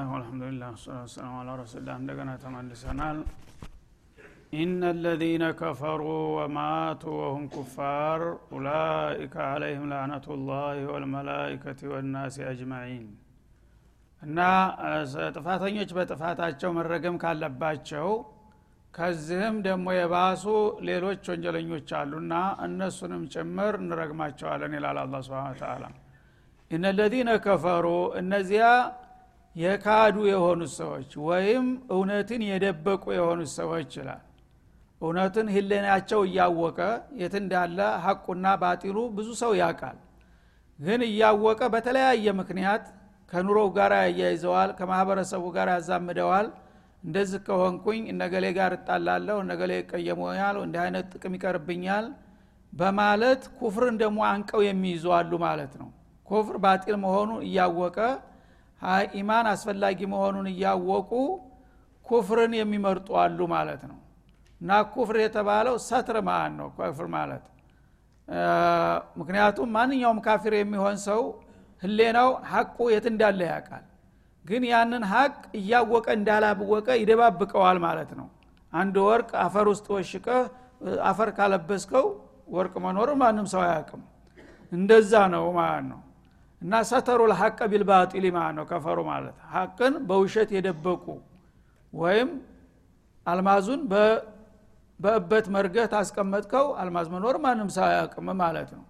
ብስሚላህ ወልሐምዱሊላህ ሰላቱ ወሰላሙ አላ ረሱሊላህ እንደገና ተመልሰናል ኢነ አለዚነ ከፈሩ ወማቱ ወሁም ኩፋር ኡላኢከ አለይህም ላዕነቱ ላህ ወልመላኢከቲ ወናሲ አጅማዒን እና ጥፋተኞች በጥፋታቸው መረገም ካለባቸው ከዚህም ደግሞ የባሱ ሌሎች ወንጀለኞች አሉና እነሱንም ጭምር እንረግማቸዋለን ይላል አላ ስብን ተላ እነ ለዚነ ከፈሩ እነዚያ የካዱ የሆኑት ሰዎች ወይም እውነትን የደበቁ የሆኑት ሰዎች ይላል። እውነትን ህሌናቸው እያወቀ የት እንዳለ ሀቁና ባጢሉ ብዙ ሰው ያውቃል። ግን እያወቀ በተለያየ ምክንያት ከኑሮው ጋር ያያይዘዋል ከማህበረሰቡ ጋር ያዛምደዋል። እንደዚህ ከሆንኩኝ እነገሌ ጋር እጣላለሁ እነገሌ ይቀየሙኛል እንዲህ አይነት ጥቅም ይቀርብኛል በማለት ኩፍርን ደግሞ አንቀው የሚይዙ አሉ ማለት ነው። ኩፍር ባጢል መሆኑ እያወቀ ኢማን አስፈላጊ መሆኑን እያወቁ ኩፍርን የሚመርጡ አሉ ማለት ነው። እና ኩፍር የተባለው ሰትር ማን ነው ኩፍር ማለት። ምክንያቱም ማንኛውም ካፊር የሚሆን ሰው ህሌናው ሀቁ የት እንዳለ ያውቃል። ግን ያንን ሀቅ እያወቀ እንዳላወቀ ይደባብቀዋል ማለት ነው። አንድ ወርቅ አፈር ውስጥ ወሽቀህ አፈር ካለበስከው ወርቅ መኖሩ ማንም ሰው አያውቅም። እንደዛ ነው ማለት ነው እና ሰተሩ ልሐቀ ቢልባጢል ማለት ነው ከፈሩ ማለት። ሀቅን በውሸት የደበቁ ወይም አልማዙን በእበት መርገህ ታስቀመጥከው አልማዝ መኖር ማንም አያውቅም ማለት ነው።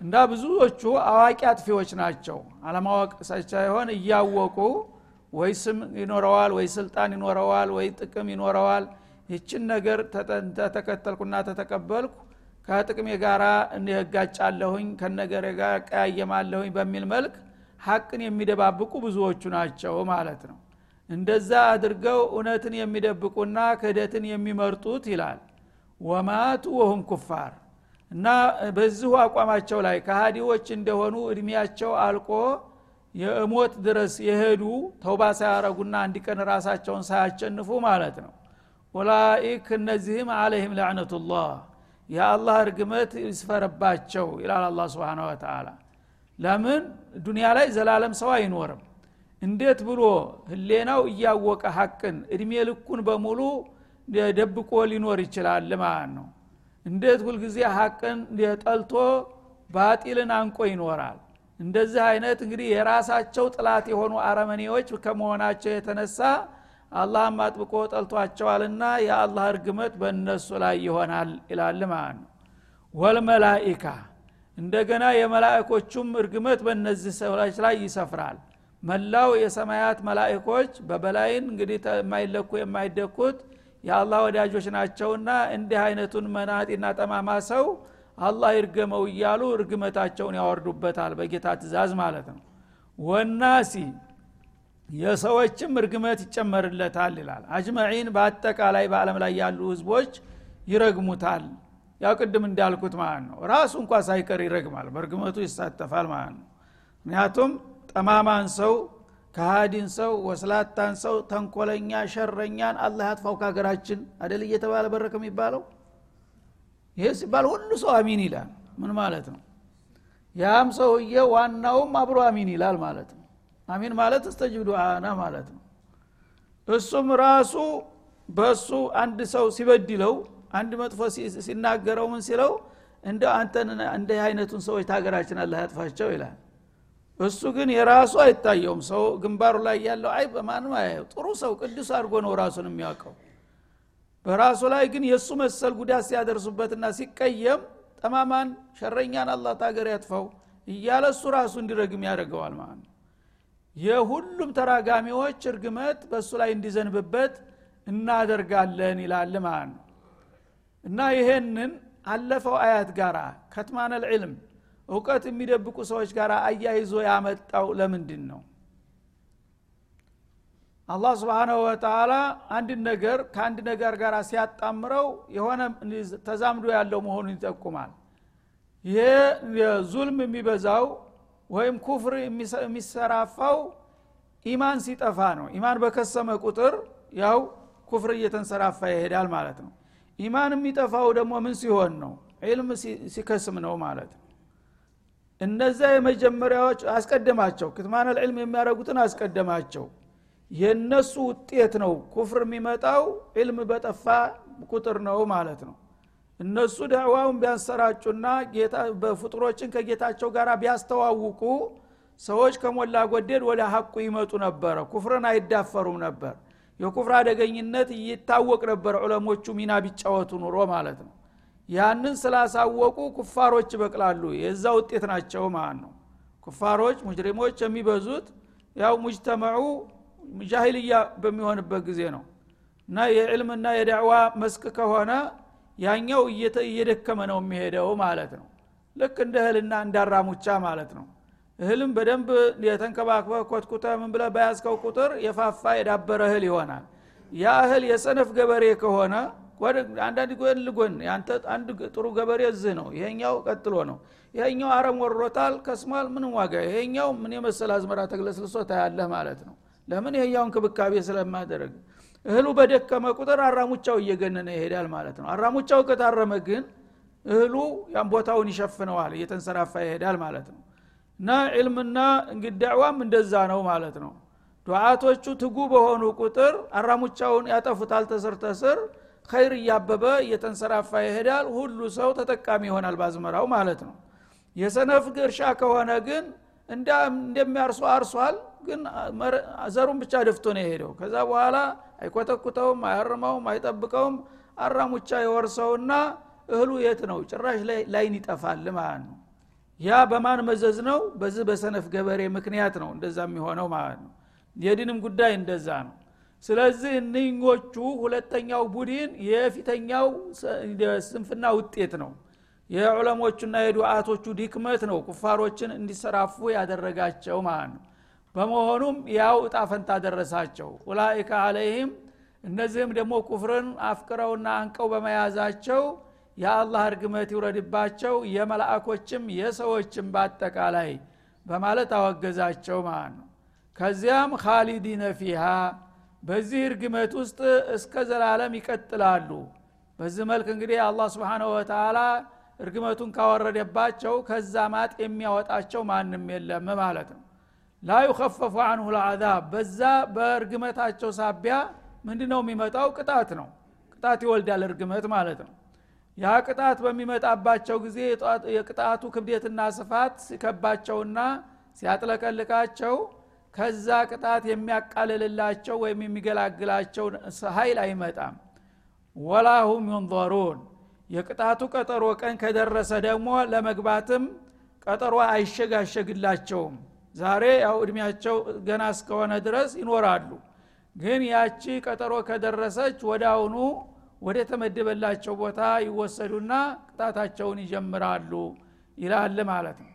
እና ብዙዎቹ አዋቂ አጥፊዎች ናቸው። አለማወቅ ሳይሆን እያወቁ ወይ ስም ይኖረዋል ወይ ስልጣን ይኖረዋል ወይ ጥቅም ይኖረዋል። ይችን ነገር ተተከተልኩና ተተቀበልኩ ከጥቅሜ ጋራ እጋጫለሁኝ ከነገር ጋር ቀያየማለሁኝ በሚል መልክ ሀቅን የሚደባብቁ ብዙዎቹ ናቸው ማለት ነው። እንደዛ አድርገው እውነትን የሚደብቁና ክህደትን የሚመርጡት ይላል። ወማቱ ወሁም ኩፋር እና በዚሁ አቋማቸው ላይ ከሃዲዎች እንደሆኑ እድሜያቸው አልቆ የእሞት ድረስ የሄዱ ተውባ ሳያረጉና አንድ ራሳቸውን ሳያቸንፉ ማለት ነው። ኡላኢክ እነዚህም አለህም ላዕነቱላህ የአላህ እርግመት ይስፈረባቸው ይላል አላ ስብን ወተላ ለምን? ዱኒያ ላይ ዘላለም ሰው አይኖርም። እንዴት ብሎ ህሌናው እያወቀ ሀቅን እድሜ ልኩን በሙሉ ደብቆ ሊኖር ይችላል ማለት ነው። እንዴት ሁልጊዜ ሀቅን ጠልቶ ባጢልን አንቆ ይኖራል? እንደዚህ አይነት እንግዲህ የራሳቸው ጥላት የሆኑ አረመኔዎች ከመሆናቸው የተነሳ አላህም አጥብቆ ጠልቷቸዋልና የአላህ እርግመት በእነሱ ላይ ይሆናል ይላል ማለት ነው። ወልመላኢካ እንደገና የመላእኮቹም እርግመት በእነዚህ ሰዎች ላይ ይሰፍራል። መላው የሰማያት መላእኮች በበላይን እንግዲህ የማይለኩ የማይደኩት የአላህ ወዳጆች ናቸውና እንዲህ አይነቱን መናጢና ጠማማ ሰው አላህ ይርገመው እያሉ እርግመታቸውን ያወርዱበታል በጌታ ትእዛዝ ማለት ነው። ወናሲ የሰዎችም እርግመት ይጨመርለታል ይላል። አጅመዒን በአጠቃላይ በአለም ላይ ያሉ ህዝቦች ይረግሙታል። ያው ቅድም እንዳልኩት ማለት ነው። ራሱ እንኳ ሳይቀር ይረግማል በእርግመቱ ይሳተፋል ማለት ነው። ምክንያቱም ጠማማን ሰው ከሃዲን ሰው ወስላታን ሰው ተንኮለኛ ሸረኛን አላህ ያጥፋው ከሀገራችን። አደል እየተባለ በረከ የሚባለው ይሄ ሲባል ሁሉ ሰው አሚን ይላል። ምን ማለት ነው? ያም ሰውዬ ዋናውም አብሮ አሚን ይላል ማለት ነው አሚን ማለት እስተጅብ ዱዓና ማለት ነው። እሱም ራሱ በእሱ አንድ ሰው ሲበድለው አንድ መጥፎ ሲናገረው ምን ሲለው እንደ አንተን እንደ አይነቱን ሰዎች ታገራችን አላህ ያጥፋቸው ይላል። እሱ ግን የራሱ አይታየውም። ሰው ግንባሩ ላይ ያለው አይ በማንም አያየው። ጥሩ ሰው ቅዱስ አድርጎ ነው ራሱን የሚያውቀው። በራሱ ላይ ግን የእሱ መሰል ጉዳት ሲያደርሱበትና ሲቀየም ጠማማን ሸረኛን አላህ ታገር ያጥፈው እያለ እሱ ራሱ እንዲረግም ያደርገዋል ማለት ነው የሁሉም ተራጋሚዎች እርግመት በእሱ ላይ እንዲዘንብበት እናደርጋለን ይላል ማለት ነው። እና ይሄንን አለፈው አያት ጋር ከትማነል ዕልም እውቀት የሚደብቁ ሰዎች ጋር አያይዞ ያመጣው ለምንድን ነው? አላህ ስብሓናሁ ወተላ አንድ ነገር ከአንድ ነገር ጋር ሲያጣምረው የሆነ ተዛምዶ ያለው መሆኑን ይጠቁማል። ይሄ ዙልም የሚበዛው ወይም ኩፍር የሚሰራፋው ኢማን ሲጠፋ ነው። ኢማን በከሰመ ቁጥር ያው ኩፍር እየተንሰራፋ ይሄዳል ማለት ነው። ኢማን የሚጠፋው ደግሞ ምን ሲሆን ነው? ዒልም ሲከስም ነው ማለት ነው። እነዛ የመጀመሪያዎች አስቀደማቸው። ክትማን ልዕልም የሚያደረጉትን አስቀደማቸው። የእነሱ ውጤት ነው ኩፍር የሚመጣው ዕልም በጠፋ ቁጥር ነው ማለት ነው እነሱ ዳዕዋውን ቢያሰራጩና በፍጡሮችን ከጌታቸው ጋር ቢያስተዋውቁ ሰዎች ከሞላ ጎደል ወደ ሀቁ ይመጡ ነበረ ኩፍርን አይዳፈሩም ነበር። የኩፍር አደገኝነት ይታወቅ ነበር ዑለሞቹ ሚና ቢጫወቱ ኑሮ ማለት ነው። ያንን ስላሳወቁ ኩፋሮች ይበቅላሉ። የዛ ውጤት ናቸው ማለት ነው። ኩፋሮች ሙጅሪሞች የሚበዙት ያው ሙጅተመዑ ጃሂልያ በሚሆንበት ጊዜ ነው። እና የዕልምና የዳዕዋ መስክ ከሆነ ያኛው እየደከመ ነው የሚሄደው ማለት ነው። ልክ እንደ እህልና እንዳራሙቻ ማለት ነው። እህልም በደንብ የተንከባክበ ኮትኩተ ምን ብለ በያዝከው ቁጥር የፋፋ የዳበረ እህል ይሆናል። ያ እህል የሰነፍ ገበሬ ከሆነ አንዳንድ ጎን ልጎን አንተ አንድ ጥሩ ገበሬ እዝህ ነው ይሄኛው ቀጥሎ ነው ይሄኛው አረም ወሮታል ከስሟል ምንም ዋጋ ይሄኛው ምን የመሰል አዝመራ ተግለስልሶ ታያለህ ማለት ነው። ለምን ይሄኛው እንክብካቤ ስለማደረግ እህሉ በደከመ ቁጥር አራሙቻው እየገነነ ይሄዳል ማለት ነው። አራሙቻው ከታረመ ግን እህሉ ያን ቦታውን ይሸፍነዋል እየተንሰራፋ ይሄዳል ማለት ነው። እና ዕልምና እንግዲህ እንደዛ ነው ማለት ነው። ዱዓቶቹ ትጉ በሆኑ ቁጥር አራሙቻውን ያጠፉታል ተስር ተስር ኸይር እያበበ እየተንሰራፋ ይሄዳል ሁሉ ሰው ተጠቃሚ ይሆናል ባዝመራው ማለት ነው። የሰነፍ እርሻ ከሆነ ግን እንደሚያርሱ አርሷል ግን ዘሩን ብቻ ደፍቶ ነው የሄደው። ከዛ በኋላ አይኮተኩተውም አያርመውም አይጠብቀውም። አራሙቻ የወርሰውና እህሉ የት ነው? ጭራሽ ላይን ይጠፋል ማለት ነው። ያ በማን መዘዝ ነው? በዚህ በሰነፍ ገበሬ ምክንያት ነው እንደዛ የሚሆነው ማለት ነው። የድንም ጉዳይ እንደዛ ነው። ስለዚህ እነኞቹ ሁለተኛው ቡድን የፊተኛው ስንፍና ውጤት ነው። የዑለሞቹና የዱዓቶቹ ዲክመት ነው ኩፋሮችን እንዲሰራፉ ያደረጋቸው ማለት ነው በመሆኑም ያው እጣ ፈንታ ደረሳቸው። ኡላይከ አለይህም እነዚህም ደግሞ ኩፍርን አፍቅረውና አንቀው በመያዛቸው የአላህ እርግመት ይውረድባቸው የመላእኮችም የሰዎችም በአጠቃላይ በማለት አወገዛቸው ማለት ነው። ከዚያም ካሊዲነ ፊሃ በዚህ እርግመት ውስጥ እስከ ዘላለም ይቀጥላሉ። በዚህ መልክ እንግዲህ አላህ ስብሓንሁ ወተላ እርግመቱን ካወረደባቸው ከዛ ማጥ የሚያወጣቸው ማንም የለም ማለት ነው ላ ዩከፈፉ አንሁ ልአዛብ በዛ በእርግመታቸው ሳቢያ ምንድ ነው የሚመጣው? ቅጣት ነው። ቅጣት ይወልዳል እርግመት ማለት ነው። ያ ቅጣት በሚመጣባቸው ጊዜ የቅጣቱ ክብደትና ስፋት ሲከባቸውና ሲያጥለቀልቃቸው ከዛ ቅጣት የሚያቃልልላቸው ወይም የሚገላግላቸው ሀይል አይመጣም። ወላሁም ዩንظሩን የቅጣቱ ቀጠሮ ቀን ከደረሰ ደግሞ ለመግባትም ቀጠሮ አይሸጋሸግላቸውም ዛሬ ያው እድሜያቸው ገና እስከሆነ ድረስ ይኖራሉ። ግን ያቺ ቀጠሮ ከደረሰች ወደ አሁኑ ወደ ተመደበላቸው ቦታ ይወሰዱና ቅጣታቸውን ይጀምራሉ ይላል ማለት ነው።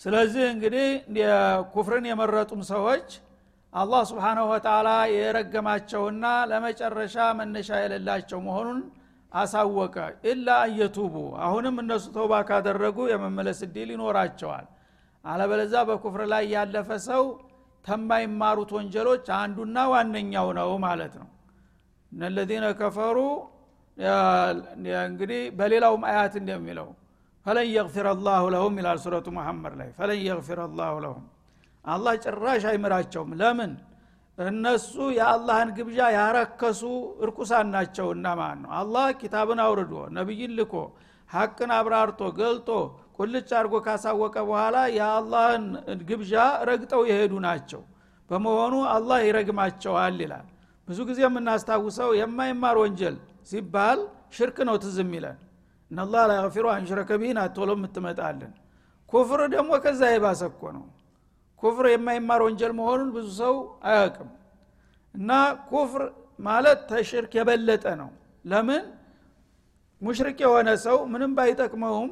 ስለዚህ እንግዲህ ኩፍርን የመረጡም ሰዎች አላህ ስብሓናሁ ወተላ የረገማቸውና ለመጨረሻ መነሻ የሌላቸው መሆኑን አሳወቀ። ኢላ አየቱቡ አሁንም እነሱ ተውባ ካደረጉ የመመለስ እድል ይኖራቸዋል አለበለዛ በኩፍር ላይ ያለፈ ሰው ተማይማሩት ወንጀሎች አንዱና ዋነኛው ነው ማለት ነው። እነለዚነ ከፈሩ እንግዲህ በሌላውም አያት እንደሚለው ፈለን የግፊር አላሁ ለሁም ይላል ሱረቱ መሐመድ ላይ ፈለን የግፊር አላሁ ለሁም። አላህ ጭራሽ አይምራቸውም። ለምን? እነሱ የአላህን ግብዣ ያረከሱ እርኩሳን ናቸውና ማለት ነው። አላህ ኪታብን አውርዶ ነቢይን ልኮ ሀቅን አብራርቶ ገልጦ ቁልጭ አድርጎ ካሳወቀ በኋላ የአላህን ግብዣ ረግጠው የሄዱ ናቸው። በመሆኑ አላህ ይረግማቸዋል ይላል። ብዙ ጊዜ የምናስታውሰው የማይማር ወንጀል ሲባል ሽርክ ነው ትዝም ይለን። እነላ ላ የፊሩ አንሽረከ ቢህን አቶሎ የምትመጣልን። ኩፍር ደግሞ ከዛ የባሰ እኮ ነው። ኩፍር የማይማር ወንጀል መሆኑን ብዙ ሰው አያውቅም። እና ኩፍር ማለት ተሽርክ የበለጠ ነው። ለምን? ሙሽሪክ የሆነ ሰው ምንም ባይጠቅመውም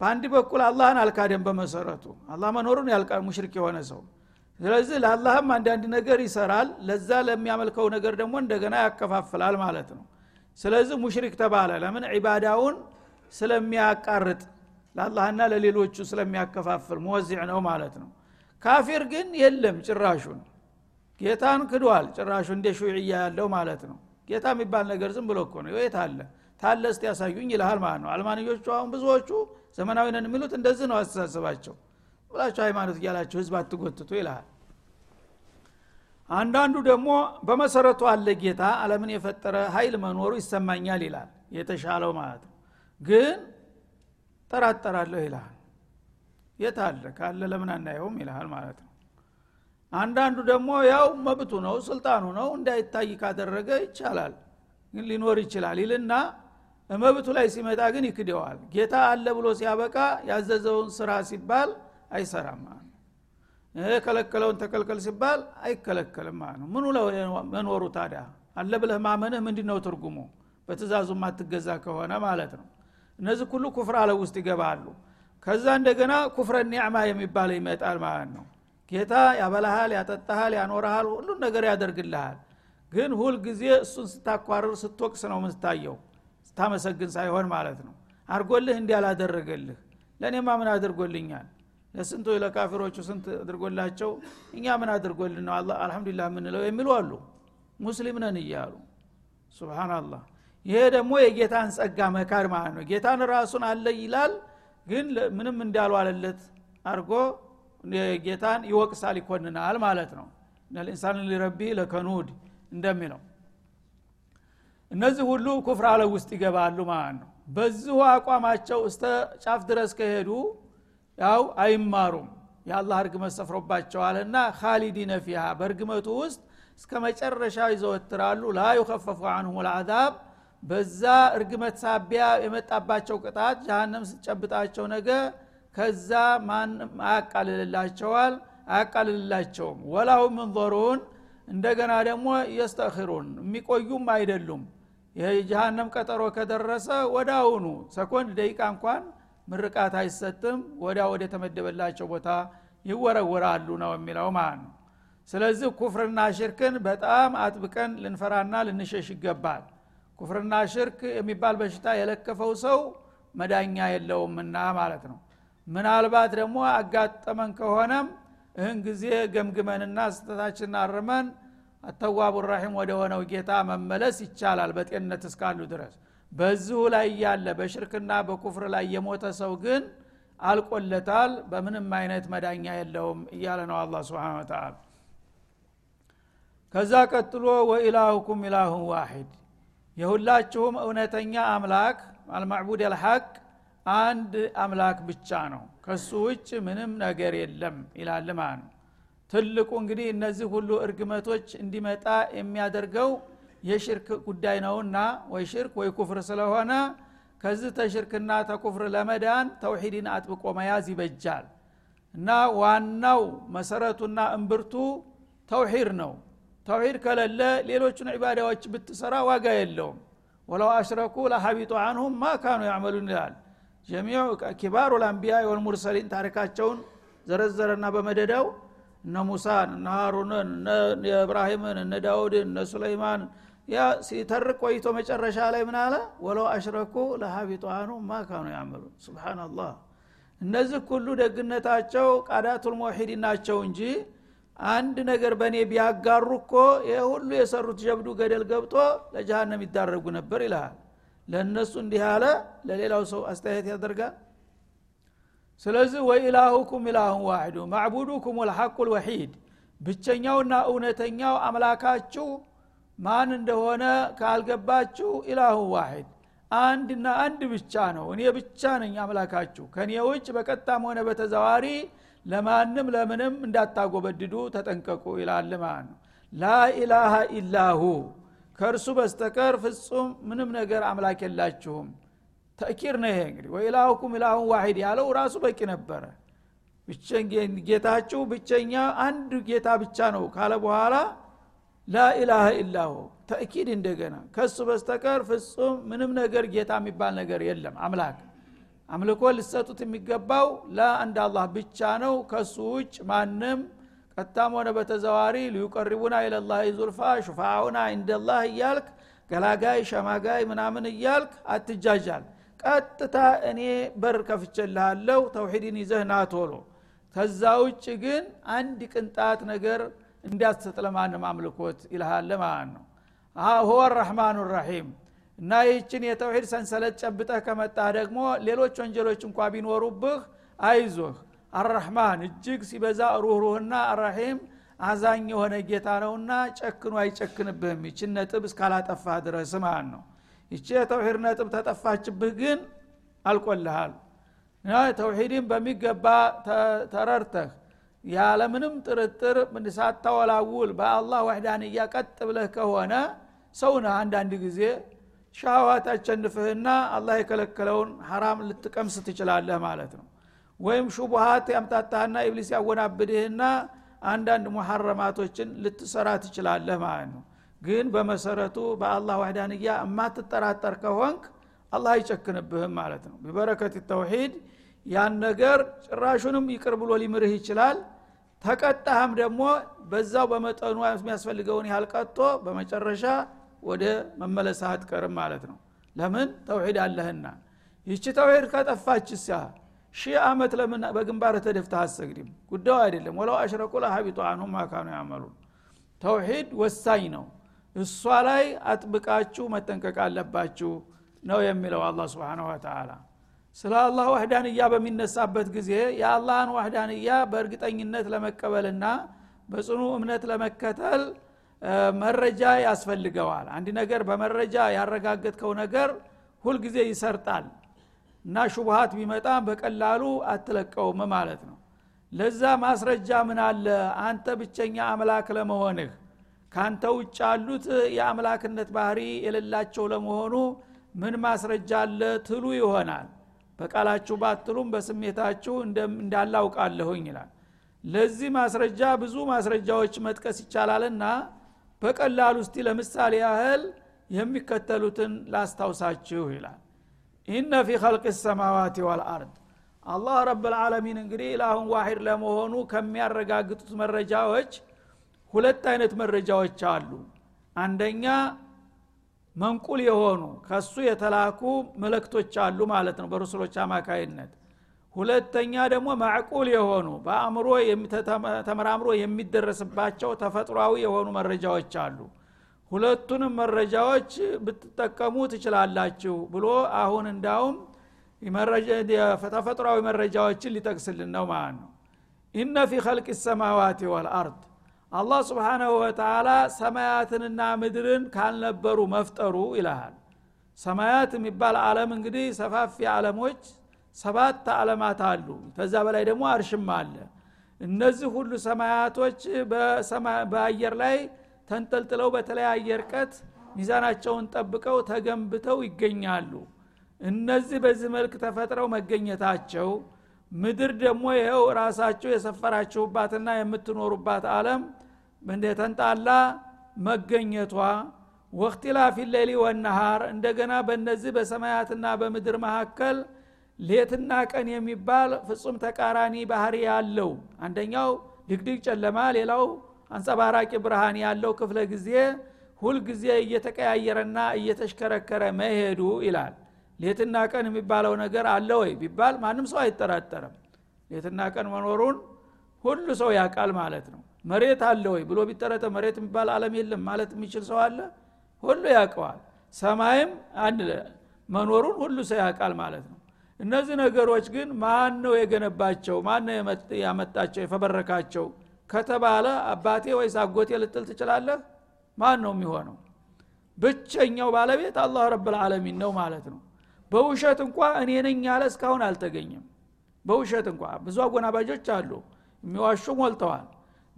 በአንድ በኩል አላህን አልካደም በመሰረቱ። አላህ መኖሩን ያልቃል ሙሽሪክ የሆነ ሰው። ስለዚህ ለአላህም አንዳንድ ነገር ይሰራል ለዛ ለሚያመልከው ነገር ደግሞ እንደገና ያከፋፍላል ማለት ነው። ስለዚህ ሙሽሪክ ተባለ። ለምን? ዒባዳውን ስለሚያቃርጥ ለአላህና ለሌሎቹ ስለሚያከፋፍል መወዚዕ ነው ማለት ነው። ካፊር ግን የለም ጭራሹን። ጌታን ክዷል ጭራሹ እንደ ሹዕያ ያለው ማለት ነው። ጌታ የሚባል ነገር ዝም ብሎ እኮ ነው። የት አለ ታለ እስቲ ያሳዩኝ ይልሃል ማለት ነው። አልማንዮቹ አሁን ብዙዎቹ ዘመናዊ ነን የሚሉት እንደዚህ ነው አስተሳሰባቸው። ብላቸው ሃይማኖት እያላቸው ህዝብ አትጎትቱ ይልሃል። አንዳንዱ ደግሞ በመሰረቱ አለ ጌታ አለምን የፈጠረ ኃይል መኖሩ ይሰማኛል ይላል። የተሻለው ማለት ነው። ግን ጠራጠራለሁ ይልሃል። የት አለ? ካለ ለምን አናየውም ይልሃል ማለት ነው። አንዳንዱ ደግሞ ያው መብቱ ነው ስልጣኑ ነው እንዳይታይ ካደረገ ይቻላል ሊኖር ይችላል ይልና መብቱ ላይ ሲመጣ ግን ይክደዋል። ጌታ አለ ብሎ ሲያበቃ ያዘዘውን ስራ ሲባል አይሰራም ነው። ከለከለውን ተከልከል ሲባል አይከለከልም ነው። ምኑ መኖሩ ታዲያ? አለ ብለህ ማመንህ ምንድ ነው ትርጉሙ? በትእዛዙ ማትገዛ ከሆነ ማለት ነው። እነዚህ ሁሉ ኩፍር አለ ውስጥ ይገባሉ። ከዛ እንደገና ኩፍረ ኒዕማ የሚባለው ይመጣል ማለት ነው። ጌታ ያበላሃል ያጠጣሃል ያኖረሃል ሁሉን ነገር ያደርግልሃል። ግን ሁል ጊዜ እሱን ስታኳርር ስትወቅስ ነው ምስታየው ስታመሰግን ሳይሆን ማለት ነው። አድርጎልህ እንዲህ አላደረገልህ። ለእኔማ ምን አድርጎልኛል? ለስንቱ ለካፊሮቹ ስንት አድርጎላቸው? እኛ ምን አድርጎልን ነው? አልሐምዱሊላህ የምንለው የሚሉ አሉ። ሙስሊም ነን እያሉ። ሱብሃናላህ ይሄ ደግሞ የጌታን ጸጋ መካድ ማለት ነው። ጌታን ራሱን አለ ይላል ግን ምንም እንዳሉ አለለት አድርጎ ጌታን ይወቅሳል ይኮንናል ማለት ነው። ኢንሳን ሊረቢ ለከኑድ እንደሚለው እነዚህ ሁሉ ኩፍር አለ ውስጥ ይገባሉ ማለት ነው። በዚሁ አቋማቸው እስተ ጫፍ ድረስ ከሄዱ ያው አይማሩም። የአላህ እርግመት ሰፍሮባቸዋልና ካሊዲነ ፊሃ በእርግመቱ ውስጥ እስከ መጨረሻ ይዘወትራሉ። ላ ዩከፈፉ አንሁም ልአዛብ በዛ እርግመት ሳቢያ የመጣባቸው ቅጣት ጃሃንም ስጨብጣቸው ነገ ከዛ ማንም አያቃልልላቸዋል አያቃልልላቸውም። ወላሁ ምንظሩን እንደገና ደግሞ የስተእኽሩን የሚቆዩም አይደሉም የጀሃነም ቀጠሮ ከደረሰ አሁኑ ሰኮንድ ደቂቃ እንኳን ምርቃት አይሰጥም ወዲያ ወደ ተመደበላቸው ቦታ ይወረወራሉ ነው የሚለው ማለት ነው። ስለዚህ ኩፍርና ሽርክን በጣም አጥብቀን ልንፈራና ልንሸሽ ይገባል። ኩፍርና ሽርክ የሚባል በሽታ የለከፈው ሰው መዳኛ የለውምና ማለት ነው። ምናልባት ደግሞ አጋጠመን ከሆነም እህን ጊዜ ገምግመንና ስተታችንን አርመን አተዋቡ ራሒም ወደ ሆነው ጌታ መመለስ ይቻላል በጤንነት እስካሉ ድረስ። በዚሁ ላይ ያለ በሽርክና በኩፍር ላይ የሞተ ሰው ግን አልቆለታል በምንም አይነት መዳኛ የለውም እያለ ነው አላ ስብን ተላ ከዛ ቀጥሎ ወኢላሁኩም ኢላሁን ዋሂድ። የሁላችሁም እውነተኛ አምላክ አልማዕቡድ አልሐቅ አንድ አምላክ ብቻ ነው። ከሱ ውጭ ምንም ነገር የለም ይላል ማለት ነው ትልቁ እንግዲህ እነዚህ ሁሉ እርግመቶች እንዲመጣ የሚያደርገው የሽርክ ጉዳይ ነውና ወይ ሽርክ ወይ ኩፍር ስለሆነ ከዚህ ተሽርክና ተኩፍር ለመዳን ተውሂድን አጥብቆ መያዝ ይበጃል። እና ዋናው መሰረቱና እምብርቱ ተውሂድ ነው። ተውሂድ ከሌለ ሌሎቹን ዒባዳዎች ብትሰራ ዋጋ የለውም። ወለው አሽረኩ ለሀቢጡ አንሁም ማ ካኑ ያዕመሉን ይላል። ጀሚዑ ኪባሩ ልአንቢያ ወልሙርሰሊን ታሪካቸውን ዘረዘረና በመደዳው እነ ሙሳን እነ ሃሩንን እነ እብራሂምን እነ ዳውድን እነ ሱለይማን ያ ሲተርቅ ቆይቶ መጨረሻ ላይ ምን አለ? ወለው አሽረኩ ለሀቢጡ አንሁም ማ ካኑ ስብናላህ እነዚህ ሁሉ ደግነታቸው ቃዳቱል ሙሒድ ናቸው እንጂ አንድ ነገር በእኔ ቢያጋሩ እኮ ይህ ሁሉ የሰሩት ጀብዱ ገደል ገብቶ ለጀሃነም ይዳረጉ ነበር ይልሃል። ለእነሱ እንዲህ ያለ ለሌላው ሰው አስተያየት ያደርጋል ስለዚህ ወኢላሁኩም ኢላሁን ዋሂዱ ማዕቡዱኩም ልሐቁ ልወሒድ ብቸኛውና እውነተኛው አምላካችሁ ማን እንደሆነ ካልገባችሁ ኢላሁን ዋሂድ። አንድና አንድ ብቻ ነው። እኔ ብቻ ነኝ አምላካችሁ። ከእኔ ውጭ በቀጣም ሆነ በተዘዋሪ ለማንም ለምንም እንዳታጎበድዱ ተጠንቀቁ ይላል ማለት ነው። ላኢላሃ ኢላሁ ከእርሱ በስተቀር ፍጹም ምንም ነገር አምላክ የላችሁም ተእኪር ነው ይሄ እንግዲህ ወኢላሁኩም ኢላሁን ዋሂድ ያለው ራሱ በቂ ነበረ። ጌታችሁ ብቸኛ አንድ ጌታ ብቻ ነው ካለ በኋላ ላኢላሃ ኢላሁ ተእኪድ እንደገና። ከሱ በስተቀር ፍጹም ምንም ነገር ጌታ የሚባል ነገር የለም። አምላክ አምልኮ ሊሰጡት የሚገባው ለአንድ አላህ ብቻ ነው። ከሱ ውጭ ማንም ቀጥታም ሆነ በተዘዋሪ ሊዩቀሪቡና ኢለላህ ዙልፋ ሹፋውና እንደላህ እያልክ ገላጋይ ሸማጋይ ምናምን እያልክ አትጃጃል ቀጥታ እኔ በር ከፍቼልሃለሁ ተውሒድን ይዘህ ና ቶሎ። ከዛ ውጭ ግን አንድ ቅንጣት ነገር እንዲያትሰጥ ለማንም አምልኮት ይልሃለ ማለት ነው። ሁወ ረሕማኑ ራሒም እና ይህችን የተውሂድ ሰንሰለት ጨብጠህ ከመጣህ ደግሞ ሌሎች ወንጀሎች እንኳ ቢኖሩብህ አይዞህ። አረሕማን እጅግ ሲበዛ ሩህሩህና አራሒም አዛኝ የሆነ ጌታ ነውና ጨክኑ አይጨክንብህም። ይችን ነጥብ እስካላጠፋ ድረስ ማለት ነው ይቺ የተውሂድ ነጥብ ተጠፋችብህ ግን አልቆልሃል። ተውሂድን በሚገባ ተረርተህ ያለምንም ጥርጥር ሳታወላውል በአላህ ወህዳንያ ቀጥ ብለህ ከሆነ ሰው ነህ አንዳንድ ጊዜ። ሻዋት አቸንፍህና አላህ የከለከለውን ሐራም ልትቀምስ ትችላለህ ማለት ነው። ወይም ሹቡሃት ያምታታህና ኢብሊስ ያወናብድህና አንዳንድ ሙሐረማቶችን ልትሰራ ትችላለህ ማለት ነው ግን በመሰረቱ በአላህ ዋህዳንያ የማትጠራጠር ከሆንክ አላህ አይጨክንብህም ማለት ነው። ቢበረከት ተውሂድ ያን ነገር ጭራሹንም ይቅር ብሎ ሊምርህ ይችላል። ተቀጣህም ደግሞ በዛው በመጠኑ የሚያስፈልገውን ያህል ቀጥቶ በመጨረሻ ወደ መመለስ አትቀርም ማለት ነው። ለምን? ተውሂድ አለህና። ይቺ ተውሂድ ከጠፋች ሳ ሺህ ዓመት ለምን በግንባር ተደፍተህ አሰግድም ጉዳዩ አይደለም። ወለው አሽረቁ ለሀቢጡ አንሁም ማካኑ ያመሉን ተውሂድ ወሳኝ ነው እሷ ላይ አጥብቃችሁ መጠንቀቅ አለባችሁ ነው የሚለው አላ ስብን ወተላ ስለ አላህ ዋህዳንያ በሚነሳበት ጊዜ የአላህን ዋህዳንያ በእርግጠኝነት ለመቀበልና በጽኑ እምነት ለመከተል መረጃ ያስፈልገዋል። አንድ ነገር በመረጃ ያረጋገጥከው ነገር ሁልጊዜ ይሰርጣል እና ሹብሃት ቢመጣ በቀላሉ አትለቀውም ማለት ነው። ለዛ ማስረጃ ምን አለ? አንተ ብቸኛ አምላክ ለመሆንህ ካንተ ውጭ ያሉት የአምላክነት ባህሪ የሌላቸው ለመሆኑ ምን ማስረጃ አለ ትሉ ይሆናል። በቃላችሁ ባትሉም በስሜታችሁ እንዳላውቃለሁኝ ይላል። ለዚህ ማስረጃ ብዙ ማስረጃዎች መጥቀስ ይቻላልና በቀላሉ እስቲ ለምሳሌ ያህል የሚከተሉትን ላስታውሳችሁ ይላል። ኢነ ፊ ኸልቅ ሰማዋት ወልአርድ አላህ ረብልዓለሚን እንግዲህ ኢላሁን ዋሂድ ለመሆኑ ከሚያረጋግጡት መረጃዎች ሁለት አይነት መረጃዎች አሉ። አንደኛ መንቁል የሆኑ ከሱ የተላኩ መለክቶች አሉ ማለት ነው በረሱሎች አማካይነት። ሁለተኛ ደግሞ ማዕቁል የሆኑ በአእምሮ ተመራምሮ የሚደረስባቸው ተፈጥሯዊ የሆኑ መረጃዎች አሉ። ሁለቱንም መረጃዎች ብትጠቀሙ ትችላላችሁ ብሎ አሁን እንዳውም ተፈጥሯዊ መረጃዎችን ሊጠቅስልን ነው ማለት ነው። ኢነ ፊ ኸልቅ ሰማዋት ወልአርድ አላህ ስብሓናሁ ወተላ ሰማያትንና ምድርን ካልነበሩ መፍጠሩ ይልሃል። ሰማያት የሚባል አለም እንግዲህ ሰፋፊ አለሞች ሰባት አለማት አሉ። ከዛ በላይ ደግሞ አርሽም አለ። እነዚህ ሁሉ ሰማያቶች በአየር ላይ ተንጠልጥለው በተለያየ እርቀት ሚዛናቸውን ጠብቀው ተገንብተው ይገኛሉ። እነዚህ በዚህ መልክ ተፈጥረው መገኘታቸው ምድር ደግሞ ይኸው ራሳቸው የሰፈራችሁባትና የምትኖሩባት አለም እንደተንጣላ መገኘቷ ወክቲላፊ ሌሊ ወነሃር እንደገና በእነዚህ በሰማያትና በምድር መካከል ሌትና ቀን የሚባል ፍጹም ተቃራኒ ባህሪ ያለው አንደኛው ድግድግ ጨለማ ሌላው አንጸባራቂ ብርሃን ያለው ክፍለ ጊዜ ሁልጊዜ እየተቀያየረና እየተሽከረከረ መሄዱ ይላል። ሌትና ቀን የሚባለው ነገር አለ ወይ ቢባል ማንም ሰው አይጠራጠርም። ሌትና ቀን መኖሩን ሁሉ ሰው ያውቃል ማለት ነው መሬት አለ ወይ ብሎ ቢጠረጠ መሬት የሚባል አለም የለም ማለት የሚችል ሰው አለ? ሁሉ ያውቀዋል። ሰማይም አንድ መኖሩን ሁሉ ሰው ያውቃል ማለት ነው። እነዚህ ነገሮች ግን ማን ነው የገነባቸው? ማን ነው ያመጣቸው? የፈበረካቸው? ከተባለ አባቴ ወይስ አጎቴ ልጥል ትችላለህ? ማን ነው የሚሆነው? ብቸኛው ባለቤት አላህ ረብልዓለሚን ነው ማለት ነው። በውሸት እንኳ እኔ ነኝ ያለ እስካሁን አልተገኘም። በውሸት እንኳ ብዙ አጎናባጆች አሉ። የሚዋሹ ሞልተዋል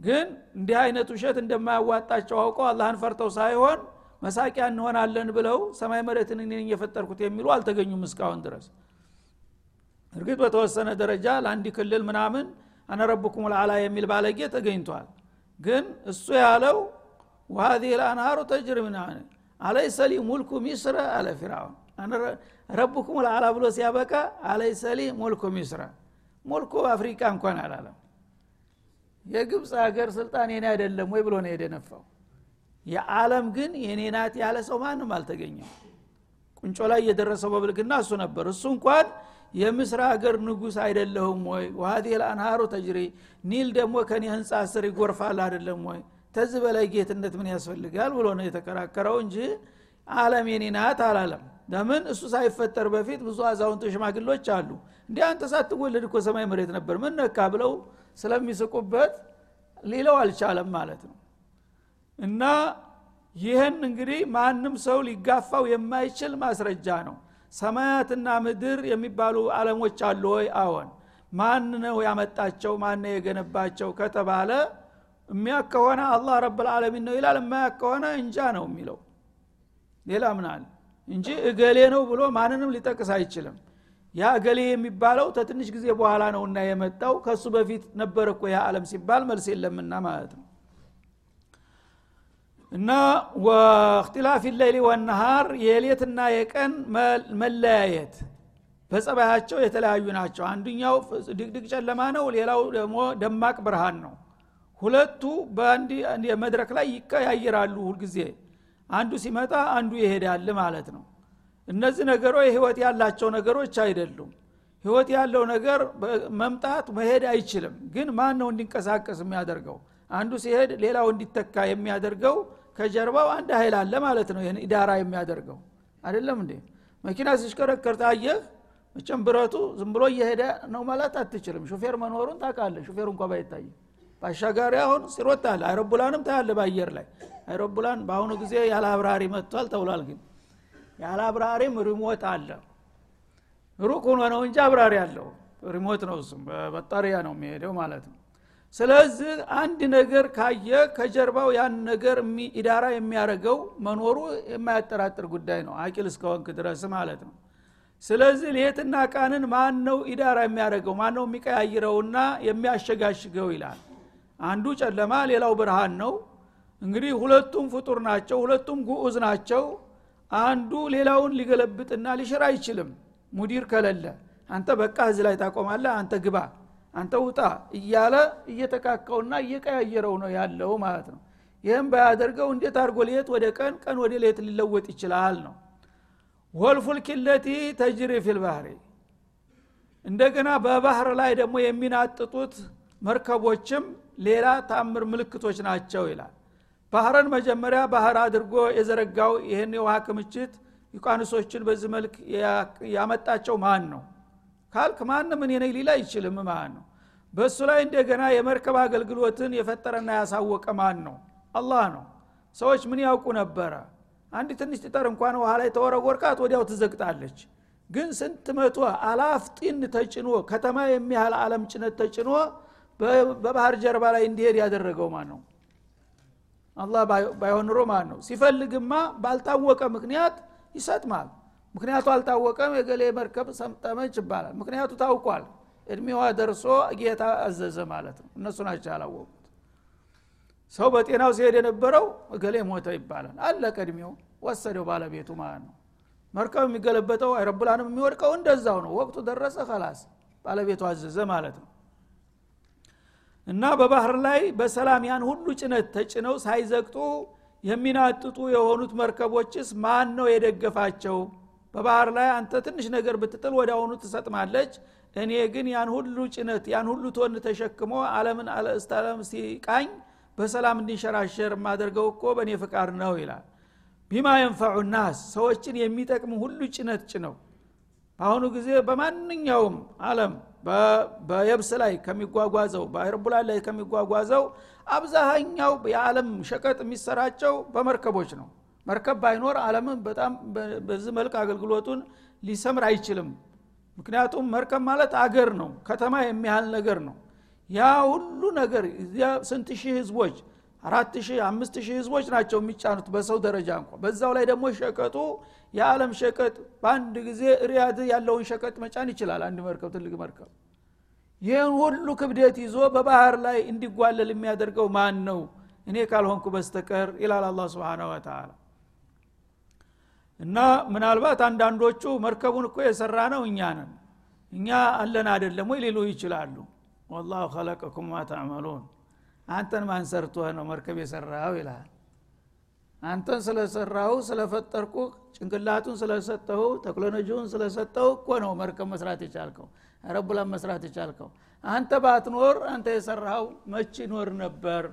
ግን እንዲህ አይነት ውሸት እንደማያዋጣቸው አውቀው አላህን ፈርተው ሳይሆን መሳቂያ እንሆናለን ብለው ሰማይ መሬትን እኔ የፈጠርኩት የሚሉ አልተገኙም እስካሁን ድረስ። እርግጥ በተወሰነ ደረጃ ለአንድ ክልል ምናምን አነረብኩም ልአላ የሚል ባለጌ ተገኝቷል። ግን እሱ ያለው ወሀዚህ ልአንሃሩ ተጅሪ ምን አለይሰ ሊ ሙልኩ ሚስረ አለ ፊራውን ረብኩም ልአላ ብሎ ሲያበቃ አለይሰ ሊ ሙልኩ ሚስረ። ሙልኩ አፍሪካ እንኳን አላለም የግብፅ ሀገር ስልጣን የኔ አይደለም ወይ ብሎ ነው የደነፋው። የዓለም ግን የኔ ናት ያለ ሰው ማንም አልተገኘም። ቁንጮ ላይ የደረሰው በብልግና እሱ ነበር። እሱ እንኳን የምስር ሀገር ንጉስ አይደለሁም ወይ? ዋሀዲህ ልአንሃሩ ተጅሪ ኒል ደግሞ ከኔ ህንፃ ስር ይጎርፋል አይደለም ወይ? ተዚህ በላይ ጌትነት ምን ያስፈልጋል ብሎ ነው የተከራከረው እንጂ አለም የኔ ናት አላለም። ለምን? እሱ ሳይፈጠር በፊት ብዙ አዛውንቶ ሽማግሎች አሉ። እንዲህ አንተ ሳትወለድ እኮ ሰማይ መሬት ነበር። ምን ነካ ብለው ስለሚስቁበት ሊለው አልቻለም ማለት ነው። እና ይህን እንግዲህ ማንም ሰው ሊጋፋው የማይችል ማስረጃ ነው። ሰማያትና ምድር የሚባሉ አለሞች አሉ ወይ? አዎን። ማን ነው ያመጣቸው? ማን የገነባቸው? ከተባለ የሚያክ ከሆነ አላህ ረብልዓለሚን ነው ይላል። የማያክ ከሆነ እንጃ ነው የሚለው። ሌላ ምናል እንጂ እገሌ ነው ብሎ ማንንም ሊጠቅስ አይችልም ያ እገሌ የሚባለው ተትንሽ ጊዜ በኋላ ነው እና የመጣው። ከእሱ በፊት ነበር እኮ ያ አለም ሲባል መልስ የለምና ማለት ነው። እና ወእክትላፍ ሌሊ ወነሃር የሌትና የቀን መለያየት በጸባያቸው የተለያዩ ናቸው። አንዱኛው ድቅድቅ ጨለማ ነው ሌላው ደግሞ ደማቅ ብርሃን ነው። ሁለቱ በአንድ መድረክ ላይ ይቀያይራሉ ሁልጊዜ። አንዱ ሲመጣ አንዱ ይሄዳል ማለት ነው እነዚህ ነገሮች ህይወት ያላቸው ነገሮች አይደሉም። ህይወት ያለው ነገር መምጣት መሄድ አይችልም። ግን ማን ነው እንዲንቀሳቀስ የሚያደርገው? አንዱ ሲሄድ ሌላው እንዲተካ የሚያደርገው ከጀርባው አንድ ኃይል አለ ማለት ነው። ይህን ኢዳራ የሚያደርገው አይደለም እንዴ? መኪና ሲሽከረከር ታየህ መቸም ብረቱ ዝም ብሎ እየሄደ ነው ማለት አትችልም። ሹፌር መኖሩን ታውቃለህ። ሹፌሩ እንኳ ባይታይ ባሻጋሪ አሁን ሲሮጥ ታያለ አይሮፕላንም ታያለ በአየር ላይ። አይሮፕላን በአሁኑ ጊዜ ያለ አብራሪ መጥቷል ተብሏል ግን ያለ አብራሪም remote አለ። ሩቅ ሆኖ ነው እንጂ አብራሪ አለው remote ነው እሱም በባትሪ ነው የሚሄደው ማለት ነው። ስለዚህ አንድ ነገር ካየ ከጀርባው ያን ነገር ኢዳራ የሚያደርገው መኖሩ የማያጠራጥር ጉዳይ ነው አቂል እስከወንክ ድረስ ማለት ነው። ስለዚህ ሌትና ቃንን ማን ነው ኢዳራ የሚያደርገው ማን ነው የሚቀያይረውና የሚያሸጋሽገው ይላል። አንዱ ጨለማ ሌላው ብርሃን ነው። እንግዲህ ሁለቱም ፍጡር ናቸው ሁለቱም ጉዑዝ ናቸው አንዱ ሌላውን ሊገለብጥና ሊሽር አይችልም። ሙዲር ከለለ አንተ በቃ እዚህ ላይ ታቆማለህ አንተ ግባ አንተ ውጣ እያለ እየተካካውና እየቀያየረው ነው ያለው ማለት ነው። ይህም ባያደርገው እንዴት አድርጎ ሌት ወደ ቀን ቀን ወደ ሌት ሊለወጥ ይችላል ነው። والفلك التي تجري في البحر እንደገና በባህር ላይ ደግሞ የሚናጥጡት መርከቦችም ሌላ ታምር ምልክቶች ናቸው ይላል ባህርን መጀመሪያ ባህር አድርጎ የዘረጋው ይህን የውሃ ክምችት ውቅያኖሶችን በዚህ መልክ ያመጣቸው ማን ነው? ካልክ ማንም እኔ ነኝ ሊል አይችልም ማን ነው? በእሱ ላይ እንደገና የመርከብ አገልግሎትን የፈጠረና ያሳወቀ ማን ነው? አላህ ነው። ሰዎች ምን ያውቁ ነበረ? አንድ ትንሽ ጥጠር እንኳን ውሃ ላይ ተወረወርቃት ወዲያው ትዘግጣለች። ግን ስንት መቶ አላፍ ጢን ተጭኖ ከተማ የሚያህል አለም ጭነት ተጭኖ በባህር ጀርባ ላይ እንዲሄድ ያደረገው ማን ነው አላህ ባይሆን ኑሮ ማን ነው? ሲፈልግማ ባልታወቀ ምክንያት ይሰጥማል። ምክንያቱ አልታወቀም የገሌ መርከብ ሰምጠመች ይባላል። ምክንያቱ ታውቋል። እድሜዋ ደርሶ ጌታ አዘዘ ማለት ነው። እነሱ ናቸው ያላወቁት። ሰው በጤናው ሲሄድ የነበረው እገሌ ሞተ ይባላል። አለቀ እድሜው። ወሰደው ባለቤቱ ማለት ነው? መርከብ የሚገለበጠው አይሮፕላንም የሚወድቀው እንደዛው ነው። ወቅቱ ደረሰ ከላስ ባለቤቱ አዘዘ ማለት ነው እና በባህር ላይ በሰላም ያን ሁሉ ጭነት ተጭነው ሳይዘግጡ የሚናጥጡ የሆኑት መርከቦችስ ማን ነው የደገፋቸው? በባህር ላይ አንተ ትንሽ ነገር ብትጥል ወደ አሁኑ ትሰጥማለች። እኔ ግን ያን ሁሉ ጭነት ያን ሁሉ ቶን ተሸክሞ አለምን አለስታለም ሲቃኝ በሰላም እንዲንሸራሸር የማደርገው እኮ በእኔ ፍቃድ ነው ይላል። ቢማ የንፈዑ ናስ ሰዎችን የሚጠቅም ሁሉ ጭነት ጭነው በአሁኑ ጊዜ በማንኛውም አለም በየብስ ላይ ከሚጓጓዘው በአይሮፕላን ላይ ከሚጓጓዘው አብዛሃኛው የዓለም ሸቀጥ የሚሰራጨው በመርከቦች ነው። መርከብ ባይኖር አለምን በጣም በዚህ መልክ አገልግሎቱን ሊሰምር አይችልም። ምክንያቱም መርከብ ማለት አገር ነው ከተማ የሚያህል ነገር ነው። ያ ሁሉ ነገር ስንት ሺህ ህዝቦች አራት ሺህ አምስት ሺህ ህዝቦች ናቸው የሚጫኑት በሰው ደረጃ እንኳ በዛው ላይ ደግሞ ሸቀጡ የዓለም ሸቀጥ በአንድ ጊዜ ሪያድ ያለውን ሸቀጥ መጫን ይችላል። አንድ መርከብ ትልቅ መርከብ። ይህን ሁሉ ክብደት ይዞ በባህር ላይ እንዲጓለል የሚያደርገው ማን ነው? እኔ ካልሆንኩ በስተቀር ይላል አላ ስብን ወተላ እና ምናልባት አንዳንዶቹ መርከቡን እኮ የሰራ ነው እኛ ነን። እኛ አለን አደለም ወይ ሊሉ ይችላሉ። ወላሁ ከለቀኩም ማ ተዕመሉን። አንተን ማን ሰርቶህ ነው መርከብ የሰራው ይልሃል አንተን ስለሰራው ስለፈጠርኩ ጭንቅላቱን ስለሰጠው ተክሎኖጂውን ስለሰጠው እኮ ነው መርከብ መስራት የቻልከው ረቡላን መስራት የቻልከው። አንተ ባትኖር አንተ የሰራው መች ይኖር ነበር?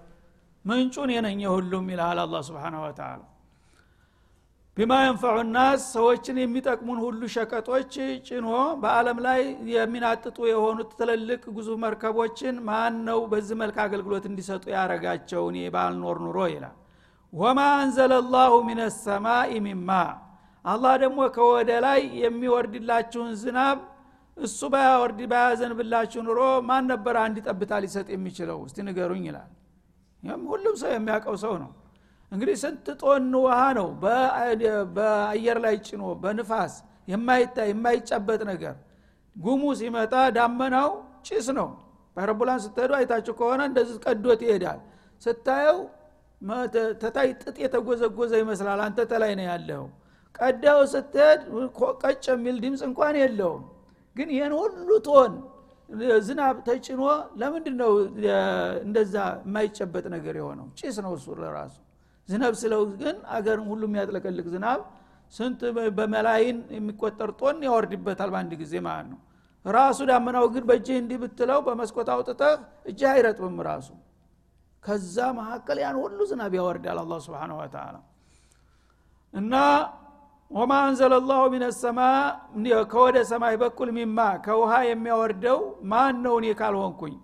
ምንጩን የነኘ ሁሉም ይልሃል አላ ስብን ወተላ ቢማ የንፈዑ ሰዎችን የሚጠቅሙን ሁሉ ሸቀጦች ጭኖ በአለም ላይ የሚናጥጡ የሆኑት ትልልቅ ጉዙ መርከቦችን ማን ነው በዚህ መልክ አገልግሎት እንዲሰጡ ያረጋቸው እኔ ባልኖር ኑሮ ይላል ወማ አንዘለ ላሁ ሚን ሰማኢ ሚማ አላህ ደግሞ ከወደ ላይ የሚወርድላችሁን ዝናብ እሱ ባያወርድ ባያዘንብላችሁ ኑሮ ማን ነበር አንድ ጠብታ ሊሰጥ የሚችለው? እስቲ ንገሩኝ ይላል። ይህም ሁሉም ሰው የሚያውቀው ሰው ነው። እንግዲህ ስንት ጦን ውሃ ነው በአየር ላይ ጭኖ በንፋስ የማይታይ የማይጨበጥ ነገር። ጉሙ ሲመጣ ዳመናው ጭስ ነው። በአይሮፕላን ስትሄዱ አይታችሁ ከሆነ እንደዚህ ቀዶት ይሄዳል። ስታየው ተታይ ጥጥ የተጎዘጎዘ ይመስላል። አንተ ተላይ ነው ያለው። ቀዳው ስትሄድ ቀጭ የሚል ድምፅ እንኳን የለውም። ግን ይህን ሁሉ ቶን ዝናብ ተጭኖ ለምንድን ነው እንደዛ የማይጨበጥ ነገር የሆነው? ጭስ ነው እሱ ለራሱ። ዝናብ ስለው ግን አገርን ሁሉ የሚያጥለቀልቅ ዝናብ ስንት በመላይን የሚቆጠር ጦን ያወርድበታል በአንድ ጊዜ ማለት ነው። ራሱ ዳመናው ግን በእጅህ እንዲህ ብትለው በመስኮት አውጥተህ እጅህ አይረጥብም ራሱ ከዛ መካከል ያን ሁሉ ዝናብ ያወርዳል አላ ስብን ወተላ እና ወማ አንዘለ ላሁ ከወደ ሰማይ በኩል ሚማ ከውሃ የሚያወርደው ማን ነው? እኔ ካልሆንኩኝ።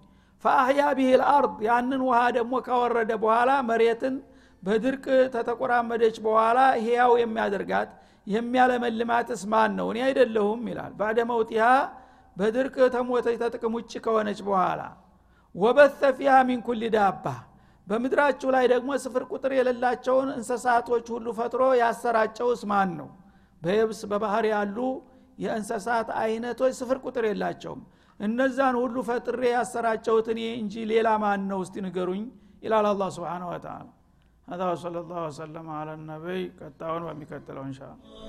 ፈአህያ ቢህ ልአርድ ያንን ውሃ ደግሞ ካወረደ በኋላ መሬትን በድርቅ ተተቆራመደች በኋላ ህያው የሚያደርጋት የሚያለመልማትስ ማን ነው? እኔ አይደለሁም ይላል። ባደ መውጢሃ በድርቅ ተሞተች ተጥቅም ውጭ ከሆነች በኋላ ወበተ ፊሃ ሚን ኩል ዳባ በምድራችሁ ላይ ደግሞ ስፍር ቁጥር የሌላቸውን እንስሳቶች ሁሉ ፈጥሮ ያሰራጨውስ ማን ነው በየብስ በባህር ያሉ የእንስሳት አይነቶች ስፍር ቁጥር የላቸውም እነዛን ሁሉ ፈጥሬ ያሰራጨውት እኔ እንጂ ሌላ ማን ነው እስቲ ንገሩኝ ይላል አላ ስብን ወተላ هذا وصلى الله وسلم على النبي قطعون ومكتلون ان شاء الله